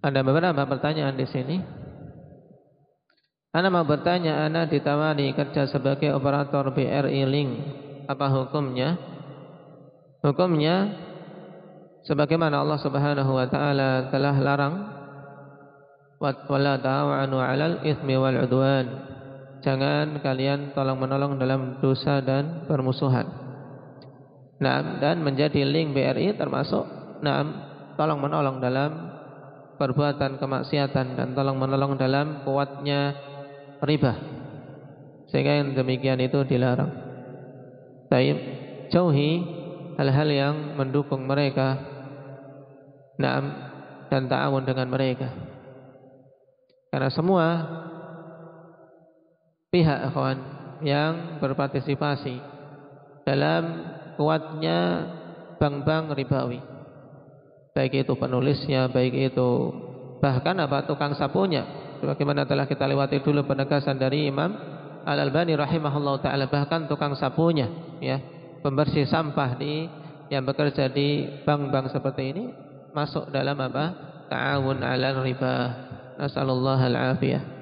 Ada beberapa pertanyaan di sini. Ana mau bertanya, Ana ditawari kerja sebagai operator BRI Link. Apa hukumnya? Hukumnya sebagaimana Allah Subhanahu wa taala telah larang 'alal wal 'udwan. Jangan kalian tolong-menolong dalam dosa dan permusuhan. Nah, dan menjadi link BRI termasuk nah, tolong-menolong dalam perbuatan kemaksiatan dan tolong-menolong dalam kuatnya riba. Sehingga yang demikian itu dilarang. Taib jauhi hal-hal yang mendukung mereka. Naam dan ta'awun dengan mereka. Karena semua pihak kawan yang berpartisipasi dalam kuatnya bank-bank ribawi. Baik itu penulisnya, baik itu bahkan apa tukang sapunya. Sebagaimana telah kita lewati dulu penegasan dari Imam Al-Albani rahimahullah taala bahkan tukang sapunya ya, pembersih sampah di yang bekerja di bank-bank seperti ini masuk dalam apa? Ta'awun 'alal riba. Nasallallahu al-afiyah.